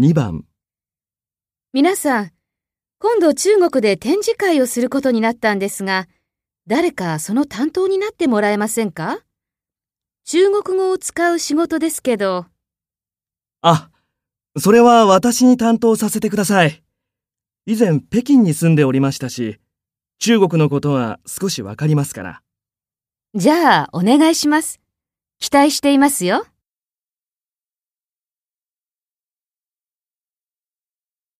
2番、皆さん、今度中国で展示会をすることになったんですが、誰かその担当になってもらえませんか？中国語を使う仕事ですけど、あ、それは私に担当させてください。以前北京に住んでおりましたし、中国のことは少しわかりますから。じゃあお願いします。期待していますよ。